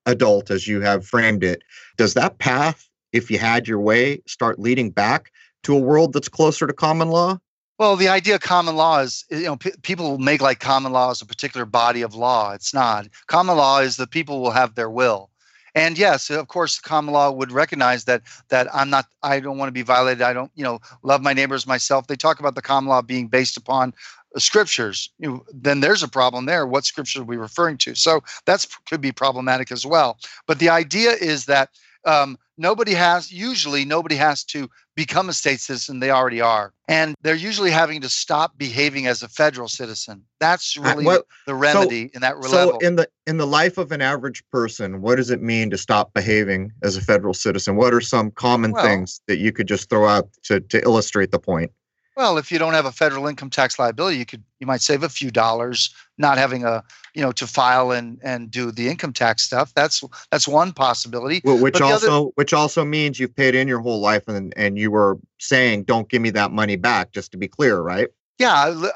adult as you have framed it does that path if you had your way start leading back to a world that's closer to common law well, the idea of common law is, you know, p- people make like common law as a particular body of law. It's not. Common law is the people will have their will. And yes, of course, common law would recognize that that I'm not, I don't want to be violated. I don't, you know, love my neighbors myself. They talk about the common law being based upon scriptures. You know, then there's a problem there. What scripture are we referring to? So that's could be problematic as well. But the idea is that um, nobody has usually nobody has to become a state citizen they already are and they're usually having to stop behaving as a federal citizen that's really well, the remedy so, in that so level. in the in the life of an average person what does it mean to stop behaving as a federal citizen what are some common well, things that you could just throw out to, to illustrate the point well, if you don't have a federal income tax liability, you could you might save a few dollars not having a you know to file and and do the income tax stuff. That's that's one possibility. Well, which also other, which also means you've paid in your whole life and and you were saying don't give me that money back. Just to be clear, right? Yeah,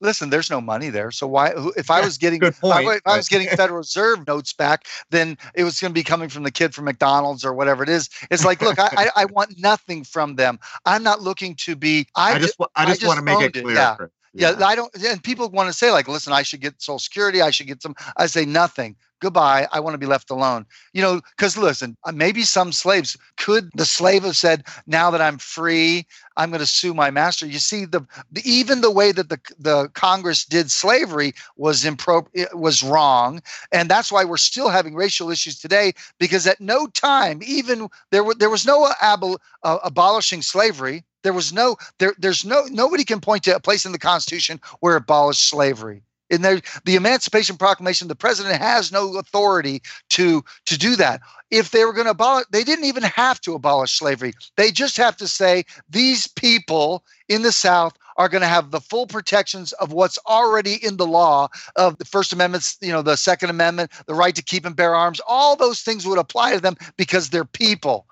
listen, there's no money there. So why if I was getting if I, if I was getting Federal Reserve notes back, then it was going to be coming from the kid from McDonald's or whatever it is. It's like, look, I, I want nothing from them. I'm not looking to be. I, I just I just, I just want to make it clear. It. Yeah. Yeah. yeah, I don't. And people want to say like, listen, I should get Social Security. I should get some. I say nothing goodbye i want to be left alone. You know because listen uh, maybe some slaves could the slave have said now that i'm free i'm going to sue my master. You see the, the, even the way that the the congress did slavery was impro was wrong and that's why we're still having racial issues today because at no time even there were there was no abol, uh, abolishing slavery. There was no there there's no nobody can point to a place in the constitution where abolished slavery In the, the Emancipation Proclamation, the president has no authority to to do that. If they were going to abolish, they didn't even have to abolish slavery. They just have to say these people in the South are going to have the full protections of what's already in the law of the First Amendment, you know, the Second Amendment, the right to keep and bear arms. All those things would apply to them because they're people.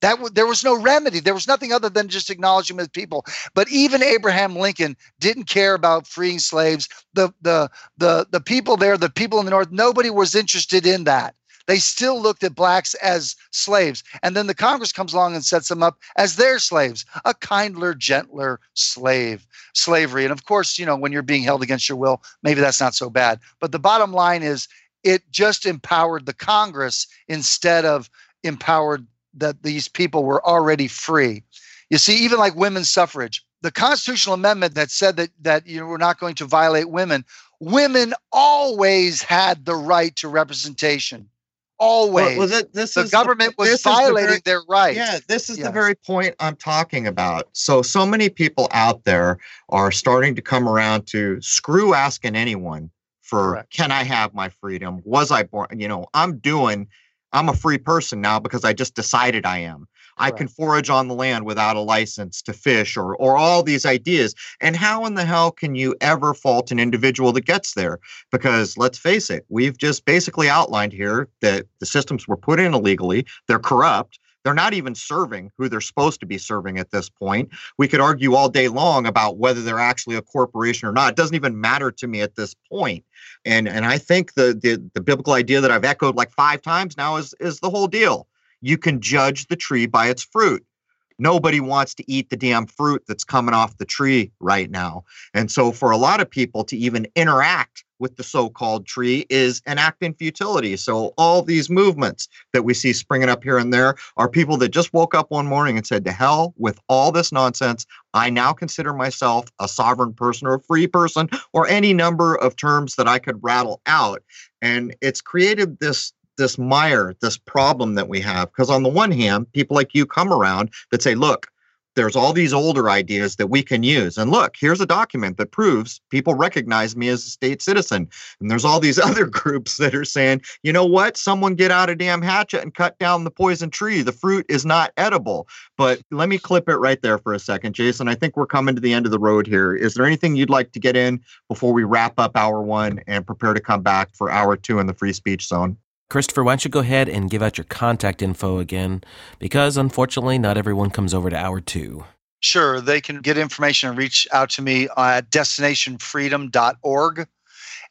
That w- there was no remedy. There was nothing other than just acknowledging them as people. But even Abraham Lincoln didn't care about freeing slaves. The the the the people there, the people in the North, nobody was interested in that. They still looked at blacks as slaves. And then the Congress comes along and sets them up as their slaves, a kindler, gentler slave, slavery. And of course, you know, when you're being held against your will, maybe that's not so bad. But the bottom line is it just empowered the Congress instead of empowered that these people were already free. You see, even like women's suffrage, the constitutional amendment that said that that you know we're not going to violate women, women always had the right to representation. Always, well, well, this the is government the, was violating the very, their rights. Yeah, this is yes. the very point I'm talking about. So, so many people out there are starting to come around to screw asking anyone for Correct. can I have my freedom? Was I born? You know, I'm doing I'm a free person now because I just decided I am. I can forage on the land without a license to fish or or all these ideas. And how in the hell can you ever fault an individual that gets there? Because let's face it, we've just basically outlined here that the systems were put in illegally, they're corrupt, they're not even serving who they're supposed to be serving at this point. We could argue all day long about whether they're actually a corporation or not. It doesn't even matter to me at this point. And and I think the the, the biblical idea that I've echoed like five times now is is the whole deal. You can judge the tree by its fruit. Nobody wants to eat the damn fruit that's coming off the tree right now. And so for a lot of people to even interact with the so-called tree is an act in futility. So all these movements that we see springing up here and there are people that just woke up one morning and said, "To hell with all this nonsense. I now consider myself a sovereign person or a free person or any number of terms that I could rattle out." And it's created this this mire, this problem that we have. Because on the one hand, people like you come around that say, "Look, there's all these older ideas that we can use. And look, here's a document that proves people recognize me as a state citizen. And there's all these other groups that are saying, you know what? Someone get out a damn hatchet and cut down the poison tree. The fruit is not edible. But let me clip it right there for a second, Jason. I think we're coming to the end of the road here. Is there anything you'd like to get in before we wrap up hour one and prepare to come back for hour two in the free speech zone? Christopher, why don't you go ahead and give out your contact info again? Because unfortunately, not everyone comes over to hour two. Sure, they can get information and reach out to me at destinationfreedom.org.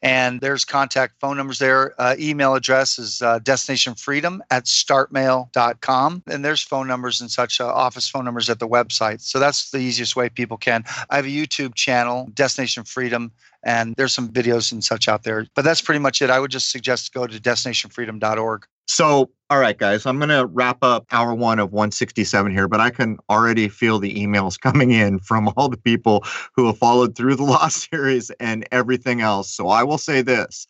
And there's contact phone numbers there. Uh, email address is uh, destinationfreedom at startmail.com. And there's phone numbers and such, uh, office phone numbers at the website. So that's the easiest way people can. I have a YouTube channel, Destination Freedom, and there's some videos and such out there. But that's pretty much it. I would just suggest go to destinationfreedom.org. So, all right, guys, I'm going to wrap up hour one of 167 here, but I can already feel the emails coming in from all the people who have followed through the Law series and everything else. So, I will say this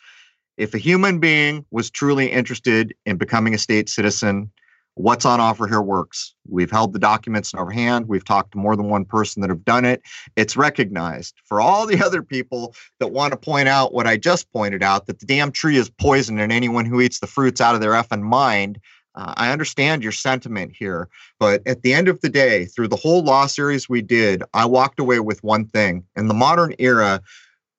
if a human being was truly interested in becoming a state citizen, what's on offer here works. We've held the documents in our hand. We've talked to more than one person that have done it. It's recognized. For all the other people that want to point out what I just pointed out, that the damn tree is poison and anyone who eats the fruits out of their effing mind, uh, I understand your sentiment here. But at the end of the day, through the whole law series we did, I walked away with one thing. In the modern era,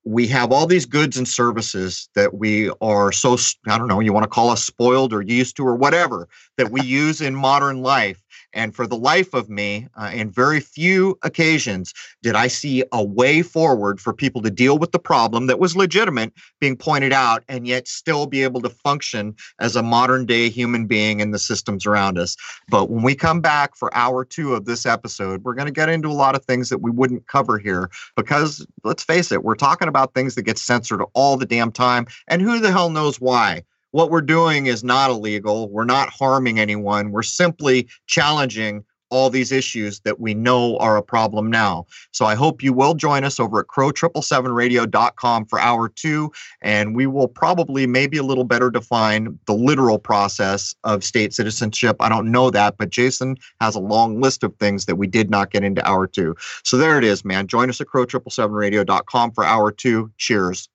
we have all these goods and services that we are so i don't know you want to call us spoiled or used to or whatever that we use in modern life and for the life of me uh, in very few occasions did i see a way forward for people to deal with the problem that was legitimate being pointed out and yet still be able to function as a modern day human being in the systems around us. But when we come back for hour two of this episode we're going to get into a lot of things that we wouldn't cover here because let's face it we're talking about things that get censored all the damn time. And who the hell knows why what we're doing is not illegal we're not harming anyone we're simply challenging all these issues that we know are a problem now. So I hope you will join us over at crow777radio.com for hour two, and we will probably maybe a little better define the literal process of state citizenship. I don't know that, but Jason has a long list of things that we did not get into hour two. So there it is, man. Join us at crow777radio.com for hour two. Cheers.